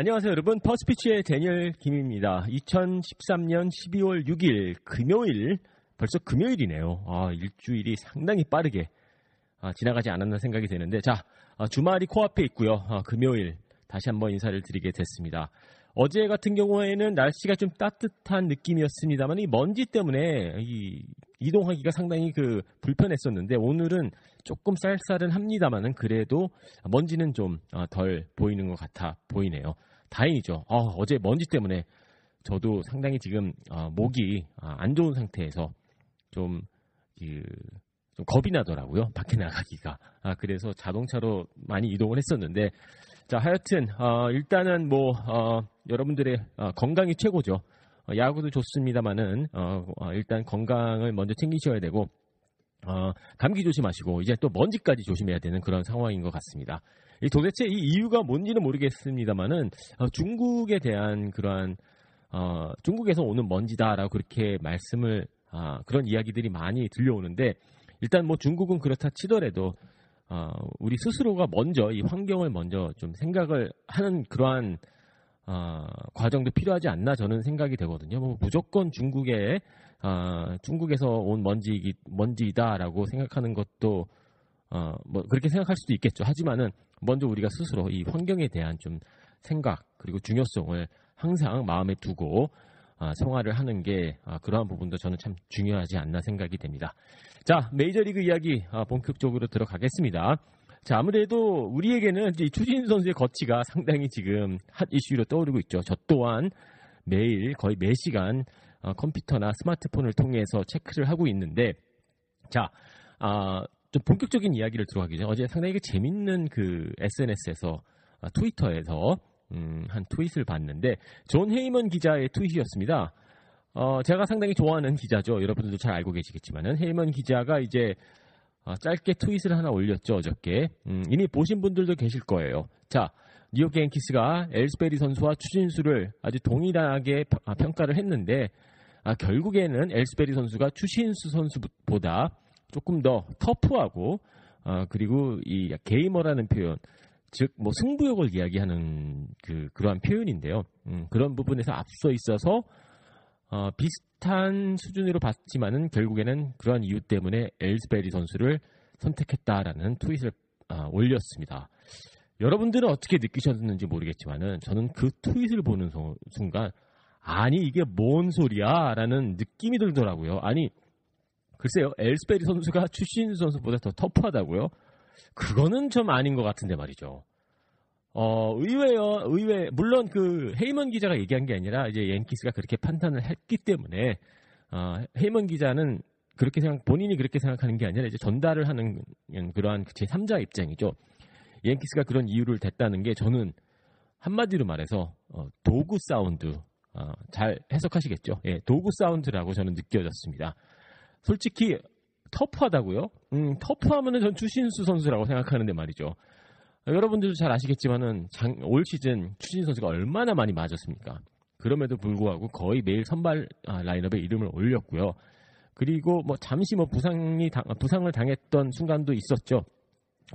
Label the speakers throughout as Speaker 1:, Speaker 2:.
Speaker 1: 안녕하세요, 여러분. 퍼스피치의 데니얼 김입니다. 2013년 12월 6일 금요일 벌써 금요일이네요. 아, 일주일이 상당히 빠르게 아, 지나가지 않았나 생각이 되는데 자, 아, 주말이 코앞에 있고요. 아, 금요일 다시 한번 인사를 드리게 됐습니다. 어제 같은 경우에는 날씨가 좀 따뜻한 느낌이었습니다만 이 먼지 때문에 이 이동하기가 상당히 그 불편했었는데 오늘은 조금 쌀쌀은 합니다만은 그래도 먼지는 좀 덜 보이는 것 같아 보이네요. 다행이죠. 어, 제 먼지 때문에 저도 상당히 지금 어, 목이 아, 안 좋은 상태에서 좀, 그, 좀 겁이 나더라고요. 밖에 나가기가. 아, 그래서 자동차로 많이 이동을 했었는데 자, 하여튼 어, 일단은 뭐 어, 여러분들의 어, 건강이 최고죠. 어, 야구도 좋습니다만은 어, 어, 일단 건강을 먼저 챙기셔야 되고 어, 감기 조심하시고 이제 또 먼지까지 조심해야 되는 그런 상황인 것 같습니다. 이 도대체 이 이유가 뭔지는 모르겠습니다만은 어, 중국에 대한 그러한 어, 중국에서 오는 먼지다라고 그렇게 말씀을 아, 그런 이야기들이 많이 들려오는데 일단 뭐 중국은 그렇다 치더라도 어, 우리 스스로가 먼저 이 환경을 먼저 좀 생각을 하는 그러한 어, 과정도 필요하지 않나 저는 생각이 되거든요. 뭐 무조건 중국에 어, 중국에서 온 먼지 먼지다라고 생각하는 것도 어, 뭐 그렇게 생각할 수도 있겠죠. 하지만은 먼저 우리가 스스로 이 환경에 대한 좀 생각 그리고 중요성을 항상 마음에 두고 어, 생활을 하는 게 어, 그러한 부분도 저는 참 중요하지 않나 생각이 됩니다. 자 메이저리그 이야기 어, 본격적으로 들어가겠습니다. 자 아무래도 우리에게는 이 추진 선수의 거치가 상당히 지금 핫 이슈로 떠오르고 있죠. 저 또한 매일 거의 매 시간 어, 컴퓨터나 스마트폰을 통해서 체크를 하고 있는데 자 아, 좀 본격적인 이야기를 들어가기 전에 어제 상당히 그 재밌는 그 SNS에서 아, 트위터에서 음, 한 트윗을 봤는데 존 헤이먼 기자의 트윗이었습니다. 어, 제가 상당히 좋아하는 기자죠. 여러분들도 잘 알고 계시겠지만은 헤이먼 기자가 이제 어, 짧게 트윗을 하나 올렸죠 어저께. 음, 이미 보신 분들도 계실 거예요. 자, 뉴욕 갱키스가 엘스베리 선수와 추신수를 아주 동일하게 아, 평가를 했는데 아, 결국에는 엘스베리 선수가 추신수 선수보다 조금 더 터프하고 어, 그리고 이 게이머라는 표현 즉 뭐 승부욕을 이야기하는 그 그러한 표현인데요. 음, 그런 부분에서 앞서 있어서 어, 비슷한 수준으로 봤지만은 결국에는 그러한 이유 때문에 엘스베리 선수를 선택했다라는 트윗을 어, 올렸습니다. 여러분들은 어떻게 느끼셨는지 모르겠지만은 저는 그 트윗을 보는 순간 아니 이게 뭔 소리야라는 느낌이 들더라고요. 아니 글쎄요 엘스베리 선수가 추신 선수보다 더 터프하다고요? 그거는 좀 아닌 것 같은데 말이죠. 어, 의외요, 의외, 물론 그 헤이먼 기자가 얘기한 게 아니라 이제 옌키스가 그렇게 판단을 했기 때문에, 어, 헤이먼 기자는 그렇게 생각, 본인이 그렇게 생각하는 게 아니라 이제 전달을 하는 그러한 제3자 입장이죠. 양키스가 그런 이유를 댔다는 게 저는 한마디로 말해서, 어, dog sound, 어, 잘 해석하시겠죠? 예, dog sound라고 저는 느껴졌습니다. 솔직히 터프하다고요? 음, 터프하면은 전 추신수 선수라고 생각하는데 말이죠. 여러분들도 잘 아시겠지만은 장, 올 시즌 추신수 선수가 얼마나 많이 맞았습니까? 그럼에도 불구하고 거의 매일 선발 아, 라인업에 이름을 올렸고요. 그리고 뭐 잠시 뭐 부상이 당, 부상을 당했던 순간도 있었죠.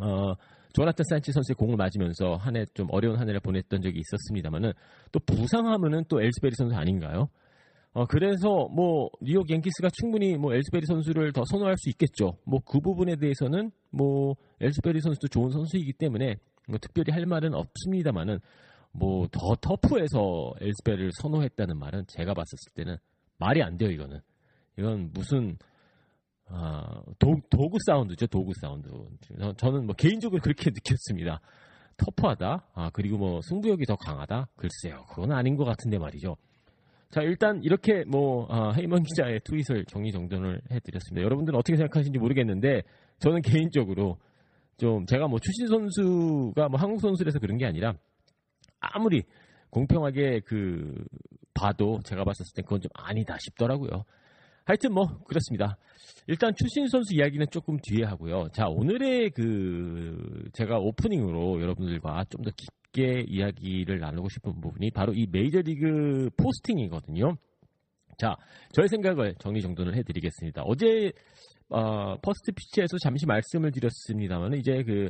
Speaker 1: 어, 조나탄 산치 선수의 공을 맞으면서 한 해 좀 어려운 한 해를 보냈던 적이 있었습니다만은 또 부상하면은 또 엘스베리 선수 아닌가요? 어, 그래서 뭐 뉴욕 양키스가 충분히 뭐 엘스베리 선수를 더 선호할 수 있겠죠. 뭐 그 부분에 대해서는 뭐 엘스베리 선수도 좋은 선수이기 때문에 뭐 특별히 할 말은 없습니다만은 뭐 더 터프해서 엘스베리를 선호했다는 말은 제가 봤었을 때는 말이 안 돼요 이거는. 이건 무슨 아, 도, 도구 사운드죠, 도구 사운드. 저는 뭐 개인적으로 그렇게 느꼈습니다. 터프하다, 아, 그리고 뭐 승부욕이 더 강하다? 글쎄요, 그건 아닌 것 같은데 말이죠. 자, 일단 이렇게 뭐, 아, 헤이먼 기자의 트윗을 정리 정돈을 해드렸습니다. 여러분들은 어떻게 생각하시는지 모르겠는데, 저는 개인적으로 좀 제가 뭐 출신 선수가 뭐 한국 선수라서 그런 게 아니라, 아무리 공평하게 그, 봐도 제가 봤었을 때 그건 좀 아니다 싶더라고요. 하여튼 뭐 그렇습니다. 일단 출신 선수 이야기는 조금 뒤에 하고요. 자 오늘의 그 제가 오프닝으로 여러분들과 좀 더 깊게 이야기를 나누고 싶은 부분이 바로 이 메이저리그 포스팅이거든요. 자 저의 생각을 정리정돈을 해드리겠습니다. 어제 어, First Pitch에서 잠시 말씀을 드렸습니다만 이제 그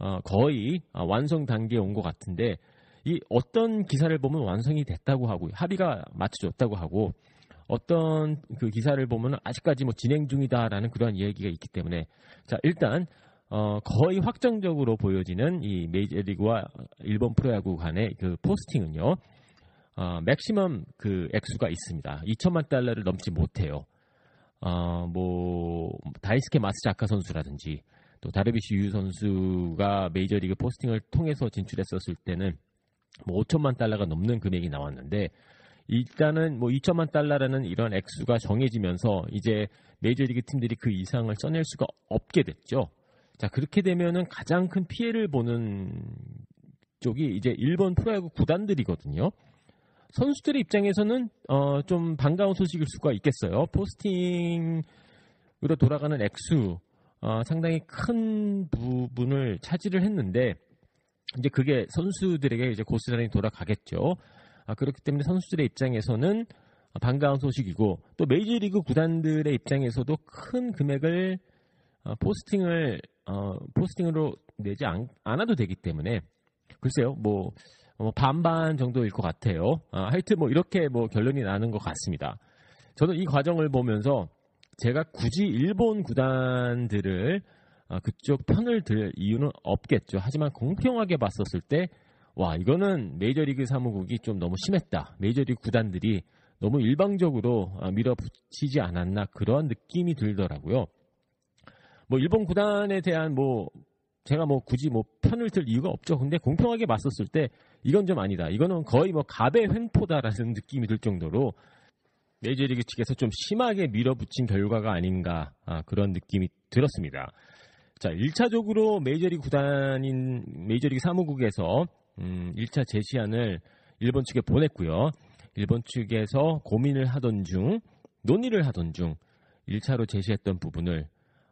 Speaker 1: 어, 거의 완성 단계에 온 것 같은데 이 어떤 기사를 보면 완성이 됐다고 하고 합의가 맞춰졌다고 하고 어떤 그 기사를 보면 아직까지 뭐 진행 중이다라는 그러한 이야기가 있기 때문에 자 일단 어, 거의 확정적으로 보여지는 이 메이저리그와 일본 프로야구 간의 그 포스팅은요. 어, 맥시멈 그 액수가 있습니다. 2천만 달러를 넘지 못해요. 어, 뭐 다이스케 마스자카 선수라든지 또 다르비시 유 선수가 메이저리그 포스팅을 통해서 진출했었을 때는 뭐 5천만 달러가 넘는 금액이 나왔는데 일단은 뭐 2천만 달러라는 이런 액수가 정해지면서 이제 메이저리그 팀들이 그 이상을 써낼 수가 없게 됐죠. 자 그렇게 되면은 가장 큰 피해를 보는 쪽이 이제 일본 프로야구 구단들이거든요. 선수들의 입장에서는 어, 좀 반가운 소식일 수가 있겠어요. 포스팅으로 돌아가는 액수 어, 상당히 큰 부분을 차지를 했는데 이제 그게 선수들에게 이제 고스란히 돌아가겠죠. 아, 그렇기 때문에 선수들의 입장에서는 반가운 소식이고 또 메이저리그 구단들의 입장에서도 큰 금액을 어, 포스팅을 어, 포스팅으로 내지 않, 아도 되기 때문에 글쎄요 뭐 어, 반반 정도일 것 같아요. 아, 하여튼 뭐 이렇게 뭐 결론이 나는 것 같습니다. 저는 이 과정을 보면서 제가 굳이 일본 구단들을 아, 그쪽 편을 들 이유는 없겠죠. 하지만 공평하게 봤었을 때 와 이거는 메이저리그 사무국이 좀 너무 심했다. 메이저리그 구단들이 너무 일방적으로 아, 밀어붙이지 않았나 그런 느낌이 들더라고요. 뭐 일본 구단에 대한 뭐 제가 뭐 굳이 뭐 편을 들 이유가 없죠. 근데 공평하게 맞섰을 때 이건 좀 아니다. 이거는 거의 뭐 갑의 횡포다라는 느낌이 들 정도로 메이저리그 측에서 좀 심하게 밀어붙인 결과가 아닌가 아, 그런 느낌이 들었습니다. 자, 1차적으로 메이저리그 구단인 메이저리그 사무국에서 음, 1차 제시안을 일본 측에 보냈고요. 일본 측에서 고민을 하던 중, 논의를 하던 중 1차로 제시했던 부분을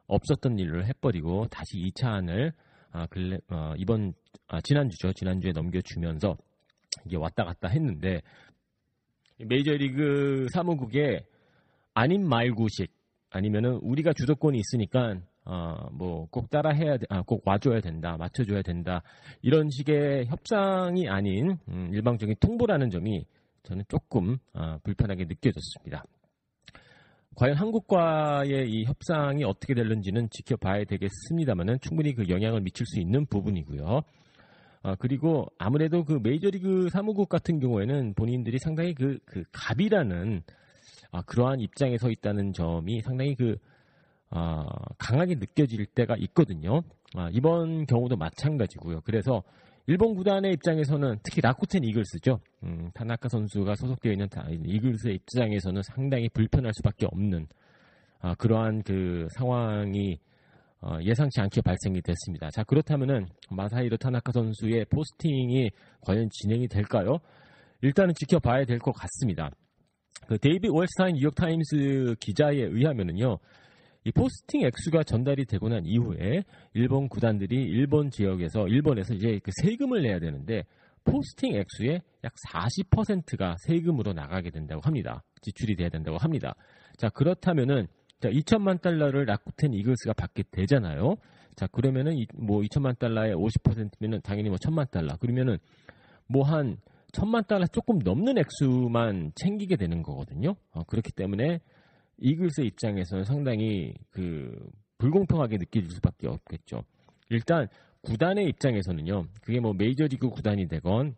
Speaker 1: 없었던 일로 해버리고 다시 2차 안을 아, 근래, 어, 이번 아, 지난주죠. 지난주에 넘겨주면서 이게 왔다 갔다 했는데 메이저리그 사무국에 아닌 말구식 아니면은 우리가 주도권이 있으니까 어, 뭐, 꼭 따라 해야, 아, 꼭 와줘야 된다, 맞춰줘야 된다, 이런 식의 협상이 아닌, 음, 일방적인 통보라는 점이 저는 조금, 어, 불편하게 느껴졌습니다. 과연 한국과의 이 협상이 어떻게 될는지는 지켜봐야 되겠습니다만은 충분히 그 영향을 미칠 수 있는 부분이고요. 어, 그리고 아무래도 그 메이저리그 사무국 같은 경우에는 본인들이 상당히 그, 그 갑이라는 아, 그러한 입장에 서 있다는 점이 상당히 그 어, 강하게 느껴질 때가 있거든요. 아, 이번 경우도 마찬가지고요. 그래서 일본 구단의 입장에서는 특히 라쿠텐 이글스죠. 음, 타나카 선수가 소속되어 있는 이글스의 입장에서는 상당히 불편할 수밖에 없는 아, 그러한 그 상황이 어, 예상치 않게 발생이 됐습니다. 자 그렇다면은 마사히로 타나카 선수의 포스팅이 과연 진행이 될까요? 일단은 지켜봐야 될 것 같습니다. 그 데이비드 월드스타인 뉴욕 타임스 기자에 의하면은요. 이 포스팅 액수가 전달이 되고 난 이후에 일본 구단들이 일본 지역에서 일본에서 이제 그 세금을 내야 되는데 포스팅 액수의 약 40%가 세금으로 나가게 된다고 합니다. 지출이 돼야 된다고 합니다. 자, 그렇다면은 자, 2천만 달러를 라쿠텐 이글스가 받게 되잖아요. 자, 그러면은 이, 뭐 2천만 달러의 50%면은 당연히 뭐 1천만 달러. 그러면은 뭐 한 천만 달러 조금 넘는 액수만 챙기게 되는 거거든요. 어, 그렇기 때문에 이글스의 입장에서는 상당히 그 불공평하게 느껴질 수밖에 없겠죠. 일단 구단의 입장에서는요. 그게 뭐 메이저리그 구단이 되건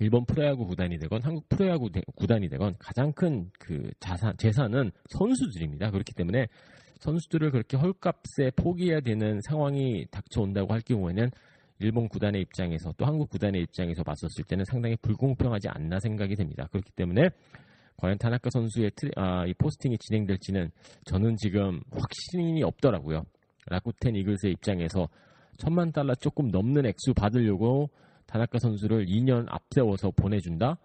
Speaker 1: 일본 프로야구 구단이 되건 한국 프로야구 대- 구단이 되건 가장 큰 그 자산 재산은 선수들입니다. 그렇기 때문에 선수들을 그렇게 헐값에 포기해야 되는 상황이 닥쳐온다고 할 경우에는 일본 구단의 입장에서 또 한국 구단의 입장에서 봤었을 때는 상당히 불공평하지 않나 생각이 됩니다. 그렇기 때문에 과연 타나카 선수의 트레- 아, 이 포스팅이 진행될지는 저는 지금 확신이 없더라고요. 라쿠텐 이글스의 입장에서 천만 달러 조금 넘는 액수 받으려고 타나카 선수를 2년 앞세워서 보내준다?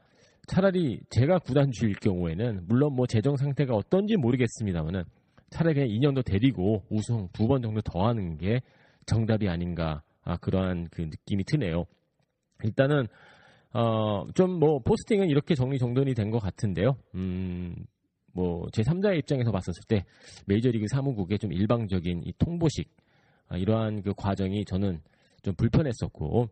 Speaker 1: 차라리 제가 구단주일 경우에는 물론 뭐 재정 상태가 어떤지 모르겠습니다만은 차라리 그냥 2년 더 데리고 우승 두 번 정도 더 하는 게 정답이 아닌가 아, 그러한 그 느낌이 드네요. 일단은 어, 좀 뭐 포스팅은 이렇게 정리정돈이 된 것 같은데요. 음, 뭐 제 3자의 입장에서 봤었을 때 메이저리그 사무국의 좀 일방적인 이 통보식 아, 이러한 그 과정이 저는 좀 불편했었고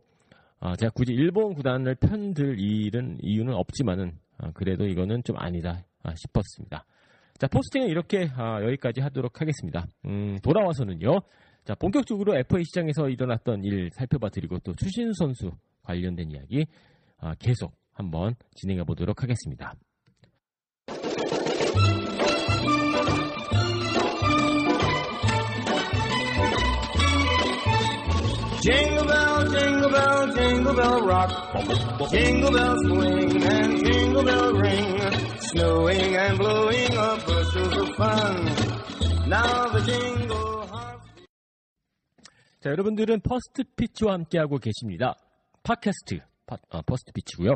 Speaker 1: 아, 제가 굳이 일본 구단을 편들 일은 이유는 없지만은 아, 그래도 이거는 좀 아니다 아, 싶었습니다. 자 포스팅은 이렇게 아, 여기까지 하도록 하겠습니다. 음, 돌아와서는요. 자 본격적으로 FA 시장에서 일어났던 일 살펴봐 드리고 또 추신수 선수 관련된 이야기 아, 계속 한번 진행해 보도록 하겠습니다.
Speaker 2: Jingle bell, jingle bell, jingle bell rock. Jingle bells swing and jingle bell ring. Snowing and blowing up bushels of fun. Now the jingle hop.
Speaker 1: 자, 여러분들은 First Pitch와 함께하고 계십니다. 팟캐스트, 팟, 어, First Pitch고요.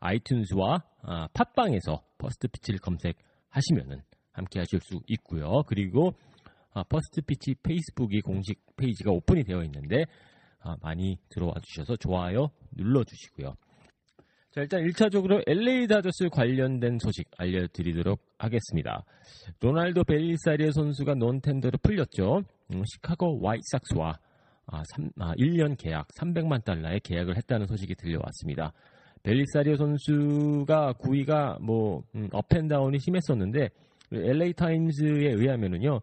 Speaker 1: 아이튠즈와 아, 팟빵에서 First Pitch를 검색하시면은 함께 하실 수 있고요. 그리고 아, First Pitch 페이스북이 공식 페이지가 오픈이 되어 있는데 아, 많이 들어와 주셔서 좋아요 눌러 주시고요. 자, 일단 1차적으로 LA 다저스 관련된 소식 알려드리도록 하겠습니다. 로날도 벨리사리오 선수가 non-tender로 풀렸죠. 음, 시카고 화이삭스와 아, 3, 아, 1년 계약 300만 달러의 계약을 했다는 소식이 들려왔습니다. 벨리사리오 선수가 구위가 뭐 음, up and down이 심했었는데 LA 타임즈에 의하면은요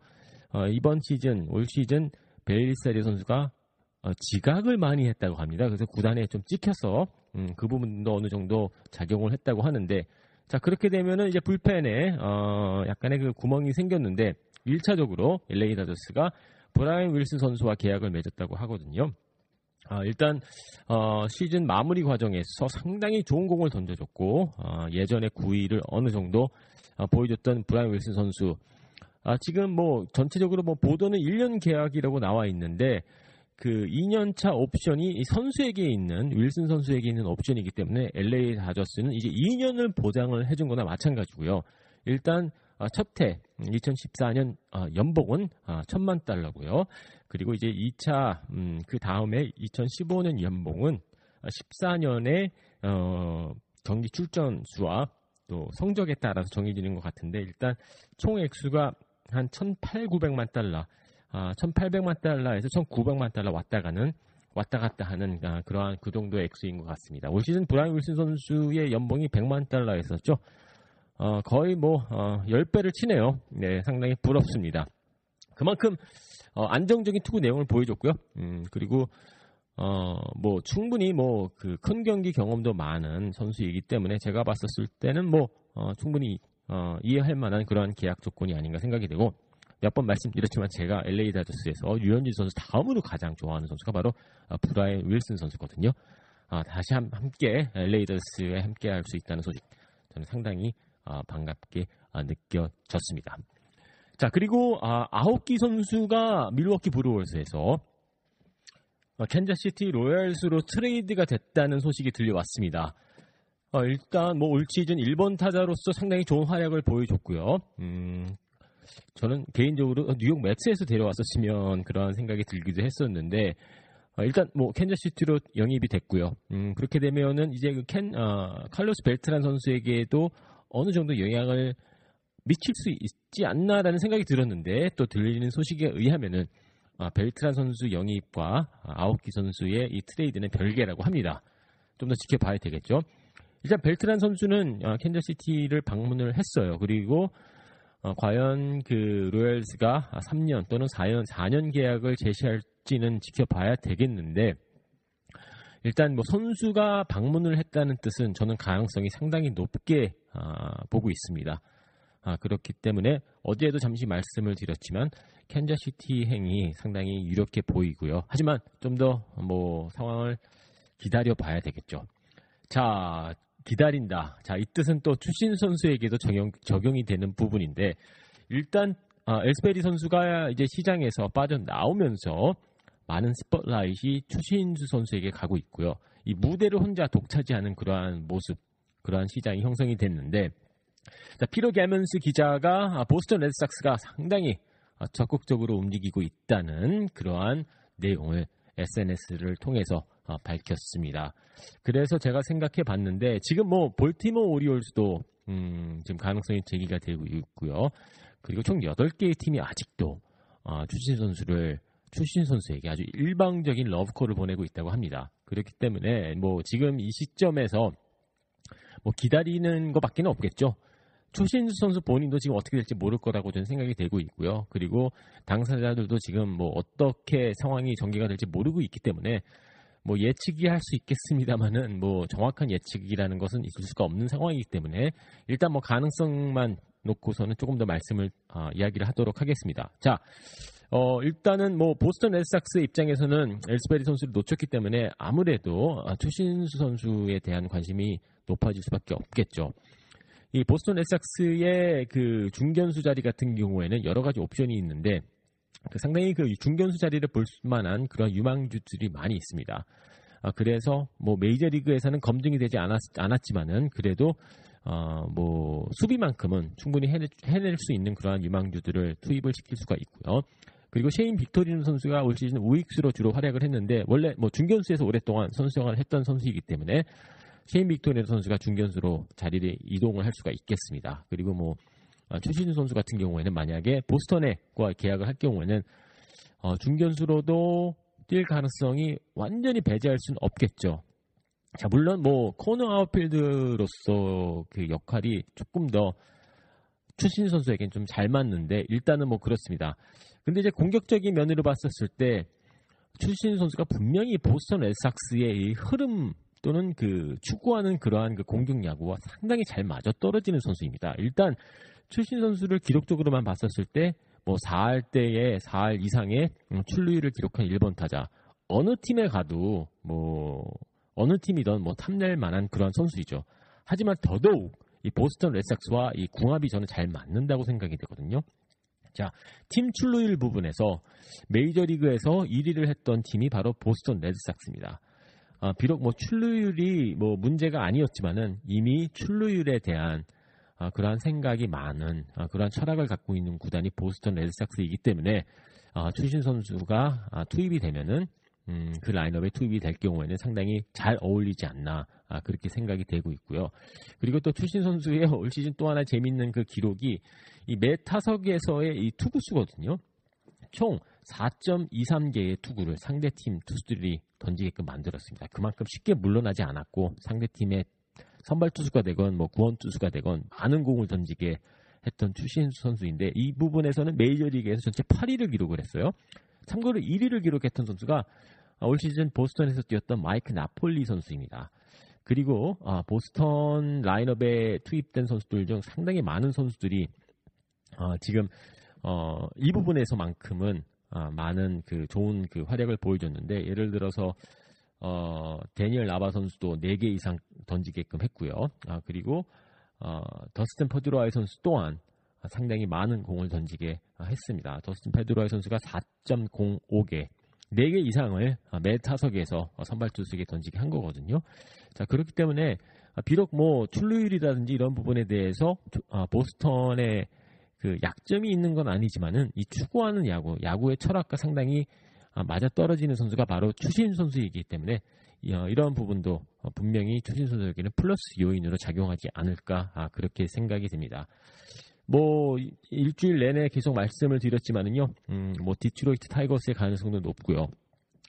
Speaker 1: 어, 이번 시즌 올 시즌 벨리사리오 선수가 어, 지각을 많이 했다고 합니다. 그래서 구단에 좀 찍혀서 음, 그 부분도 어느 정도 작용을 했다고 하는데 자 그렇게 되면은 이제 불펜에 어, 약간의 그 구멍이 생겼는데 1차적으로 LA 다저스가 브라이언 윌슨 선수와 계약을 맺었다고 하거든요. 아, 일단 어, 시즌 마무리 과정에서 상당히 좋은 공을 던져줬고 어, 예전의 구위를 어느 정도 어, 보여줬던 브라이언 윌슨 선수. 아, 지금 뭐 전체적으로 뭐 보도는 1년 계약이라고 나와 있는데 그 2년차 옵션이 이 선수에게 있는 윌슨 선수에게 있는 옵션이기 때문에 LA 다저스는 이제 2년을 보장을 해준 거나 마찬가지고요. 일단 아, 첫해 2014년 아, 연봉은 아, 천만 달러고요. 그리고 이제 2차 음, 그 다음에 2015년 연봉은 14년에 어, 경기 출전 수와 또 성적에 따라서 정해지는 것 같은데 일단 총 액수가 한 1,800만 달러, 아, 1,800만 달러에서 1,900만 달러 왔다 가는 왔다 갔다 하는 아, 그러한 그 정도의 액수인 것 같습니다. 올 시즌 브라이언 윌슨 선수의 연봉이 100만 달러였었죠. 어, 거의 뭐 어, 10배를 치네요. 네, 상당히 부럽습니다. 그만큼 어, 안정적인 투구 내용을 보여줬고요. 음, 그리고 어, 뭐 충분히 뭐 그 큰 경기 경험도 많은 선수이기 때문에 제가 봤었을 때는 뭐 어, 충분히 어, 이해할 만한 그러한 계약 조건이 아닌가 생각이 되고 몇 번 말씀드렸지만 제가 LA 다저스에서 유현진 선수 다음으로 가장 좋아하는 선수가 바로 어, 브라이언 윌슨 선수거든요. 아, 다시 함, 함께 LA 다저스에 함께 할 수 있다는 소식 저는 상당히 아, 반갑게 아, 느껴졌습니다. 자 그리고 아, 아오키 선수가 밀워키 브루어스에서 어, 캔자시티 로얄스로 트레이드가 됐다는 소식이 들려왔습니다. 어, 일단 뭐 올 시즌 1번 타자로서 상당히 좋은 활약을 보여줬고요. 음, 저는 개인적으로 뉴욕 메츠에서 데려왔었으면 그런 생각이 들기도 했었는데 어, 일단 뭐 캔자시티로 영입이 됐고요. 음, 그렇게 되면은 이제 그 캔, 어, 칼로스 벨트란 선수에게도 어느 정도 영향을 미칠 수 있지 않나라는 생각이 들었는데 또 들리는 소식에 의하면은 아, 벨트란 선수 영입과 아, 아오키 선수의 이 트레이드는 별개라고 합니다. 좀 더 지켜봐야 되겠죠. 일단 벨트란 선수는 어, 캔자시티를 방문을 했어요. 그리고 어, 과연 그 로얄스가 3년 또는 4년 4년 계약을 제시할지는 지켜봐야 되겠는데 일단 뭐 선수가 방문을 했다는 뜻은 저는 가능성이 상당히 높게 아, 보고 있습니다. 아, 그렇기 때문에 어제도 잠시 말씀을 드렸지만 캔자시티 행이 상당히 유력해 보이고요. 하지만 좀 더 뭐 상황을 기다려 봐야 되겠죠. 자, 기다린다. 자, 이 뜻은 또 출신 선수에게도 적용, 적용이 되는 부분인데 일단 아, 엘스베리 선수가 이제 시장에서 빠져나오면서 많은 스포트라이트이 추신수 선수에게 가고 있고요. 이 무대를 혼자 독차지하는 그러한 모습, 그러한 시장이 형성이 됐는데 자, 피로 게먼스 기자가 아, 보스턴 레드삭스가 상당히 아, 적극적으로 움직이고 있다는 그러한 내용을 SNS를 통해서 어, 밝혔습니다. 그래서 제가 생각해 봤는데 지금 뭐 볼티모 오리올스도 음, 지금 가능성이 제기가 되고 있고요. 그리고 총 8개의 팀이 아직도 어, 추신 선수를 추신 선수에게 아주 일방적인 러브콜을 보내고 있다고 합니다. 그렇기 때문에 뭐 지금 이 시점에서 뭐 기다리는 것밖에 없겠죠. 추신수 선수 본인도 지금 어떻게 될지 모를 거라고 저는 생각이 되고 있고요. 그리고 당사자들도 지금 뭐 어떻게 상황이 전개가 될지 모르고 있기 때문에 뭐 예측이 할 수 있겠습니다만은 뭐 정확한 예측이라는 것은 있을 수가 없는 상황이기 때문에 일단 뭐 가능성만 놓고서는 조금 더 말씀을 어, 이야기를 하도록 하겠습니다. 자, 어, 일단은 뭐 보스턴 레드삭스 입장에서는 엘스베리 선수를 놓쳤기 때문에 아무래도 어, 추신수 선수에 대한 관심이 높아질 수밖에 없겠죠. 이 보스턴 레드삭스의 그 중견수 자리 같은 경우에는 여러 가지 옵션이 있는데 그 상당히 그 중견수 자리를 볼 만한 그런 유망주들이 많이 있습니다. 아, 그래서 뭐 메이저리그에서는 검증이 되지 않았, 않았지만은 그래도 어, 뭐 수비만큼은 충분히 해낼, 해낼 수 있는 그러한 유망주들을 투입을 시킬 수가 있고요. 그리고 셰인 빅토리는 선수가 올 시즌 우익수로 주로 활약을 했는데 원래 뭐 중견수에서 오랫동안 선수 생활을 했던 선수이기 때문에 셰인 빅토리는 선수가 중견수로 자리를 이동을 할 수가 있겠습니다. 그리고 뭐 어, 추신수 선수 같은 경우에는 만약에 보스턴에과 계약을 할 경우에는 어, 중견수로도 뛸 가능성이 완전히 배제할 수는 없겠죠. 자 물론 뭐 코너 아웃필드로서 그 역할이 조금 더 추신 선수에겐 좀 잘 맞는데 일단은 뭐 그렇습니다. 근데 이제 공격적인 면으로 봤었을 때 추신 선수가 분명히 보스턴 레삭스의 이 흐름 또는 그 추구하는 그러한 그 공격 야구와 상당히 잘 맞아 떨어지는 선수입니다. 일단 출신 선수를 기록적으로만 봤었을 때 뭐 4할 때에 4할 이상의 음, 출루율을 기록한 1번 타자 어느 팀에 가도 뭐 어느 팀이든 뭐 탐낼 만한 그런 선수이죠. 하지만 더더욱 이 보스턴 레드삭스와 이 궁합이 저는 잘 맞는다고 생각이 되거든요. 자, 팀 출루율 부분에서 메이저리그에서 1위를 했던 팀이 바로 보스턴 레드삭스입니다. 아, 비록 뭐 출루율이 뭐 문제가 아니었지만은 이미 출루율에 대한 아, 그러한 생각이 많은 아, 그러한 철학을 갖고 있는 구단이 보스턴 레드삭스이기 때문에 아, 추신 선수가 아, 투입이 되면은 음, 그 라인업에 투입이 될 경우에는 상당히 잘 어울리지 않나 아, 그렇게 생각이 되고 있고요. 그리고 또 추신 선수의 올 시즌 또 하나 재밌는 그 기록이 이매 타석에서의 이 투구수거든요. 총 4.23개의 투구를 상대팀 투수들이 던지게끔 만들었습니다. 그만큼 쉽게 물러나지 않았고 상대팀의 선발 투수가 되건 뭐 구원 투수가 되건 많은 공을 던지게 했던 추신수 선수인데 이 부분에서는 메이저리그에서 전체 8위를 기록을 했어요. 참고로 1위를 기록했던 선수가 올 시즌 보스턴에서 뛰었던 마이크 나폴리 선수입니다. 그리고 아, 보스턴 라인업에 투입된 선수들 중 상당히 많은 선수들이 어, 지금 어, 이 부분에서만큼은 아, 많은 그 좋은 그 활약을 보여줬는데 예를 들어서 어, 데니얼 라바 선수도 4개 이상 던지게끔 했고요. 아, 그리고 어, 더스틴 퍼드로아이 선수 또한 상당히 많은 공을 던지게 했습니다. 더스틴 페드로아이 선수가 4.05개 4개 이상을 매 타석에서 선발 투수에게 던지게 한 거거든요. 자, 그렇기 때문에 비록 뭐 출루율이라든지 이런 부분에 대해서 아, 보스턴의 그 약점이 있는 건 아니지만은 이 추구하는 야구, 야구의 철학과 상당히 아, 맞아 떨어지는 선수가 바로 추신 선수이기 때문에 어, 이런 부분도 어, 분명히 추신수 선수에게는 플러스 요인으로 작용하지 않을까 아, 그렇게 생각이 듭니다. 뭐 일주일 내내 계속 말씀을 드렸지만은요, 음, 뭐 디트로이트 타이거스의 가능성도 높고요.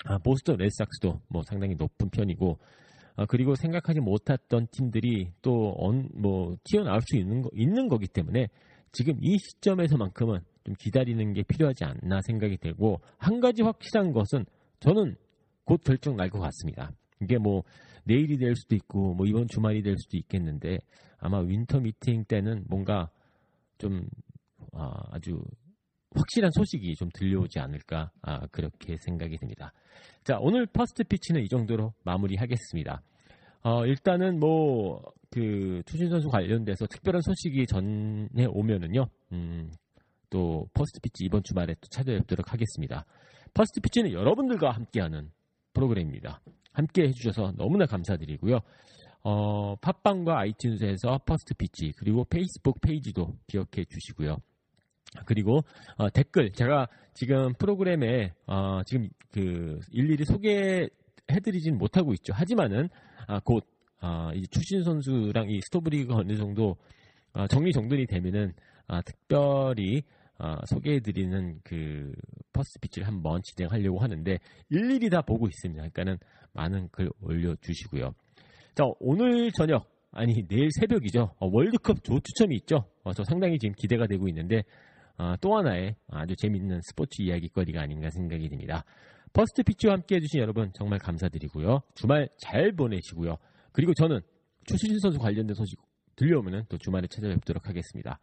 Speaker 1: 아, 보스턴 레드삭스도 뭐 상당히 높은 편이고, 아, 그리고 생각하지 못했던 팀들이 또뭐 튀어나올 수 있는 거, 있는 거기 때문에 지금 이 시점에서만큼은 좀 기다리는 게 필요하지 않나 생각이 되고 한 가지 확실한 것은 저는 곧 결정 날 것 같습니다. 이게 뭐 내일이 될 수도 있고 뭐 이번 주말이 될 수도 있겠는데 아마 winter meeting 때는 뭔가 좀 아, 주 확실한 소식이 좀 들려오지 않을까 아, 그렇게 생각이 듭니다. 자 오늘 First Pitch는 이 정도로 마무리하겠습니다. 어, 일단은 뭐 그 추신수 선수 관련돼서 특별한 소식이 전해 오면은요, 음, 또 First Pitch 이번 주말에 또 찾아뵙도록 하겠습니다. First Pitch는 여러분들과 함께하는 프로그램입니다. 함께 해주셔서 너무나 감사드리고요. 어, 팟빵과 iTunes에서 First Pitch 그리고 페이스북 페이지도 기억해 주시고요. 그리고 어, 댓글 제가 지금 프로그램에 어, 지금 그 일일이 소개 해드리진 못하고 있죠. 하지만은 아, 곧 아, 이제 추신수 선수랑 이 스토브리그가 어느 정도 아, 정리 정돈이 되면은 아, 특별히 아, 소개해드리는 그 First Pitch를 한번 진행하려고 하는데 일일이 다 보고 있습니다. 그러니까는 많은 글 올려주시고요. 자 오늘 저녁 아니 내일 새벽이죠. 어, 월드컵 조 추첨이 있죠. 어, 저 상당히 지금 기대가 되고 있는데 어, 또 하나의 아주 재밌는 스포츠 이야기거리가 아닌가 생각이 듭니다. First Pitch와 함께 해주신 여러분 정말 감사드리고요. 주말 잘 보내시고요. 그리고 저는 추수진 선수 관련된 소식 들려오면 또 주말에 찾아뵙도록 하겠습니다.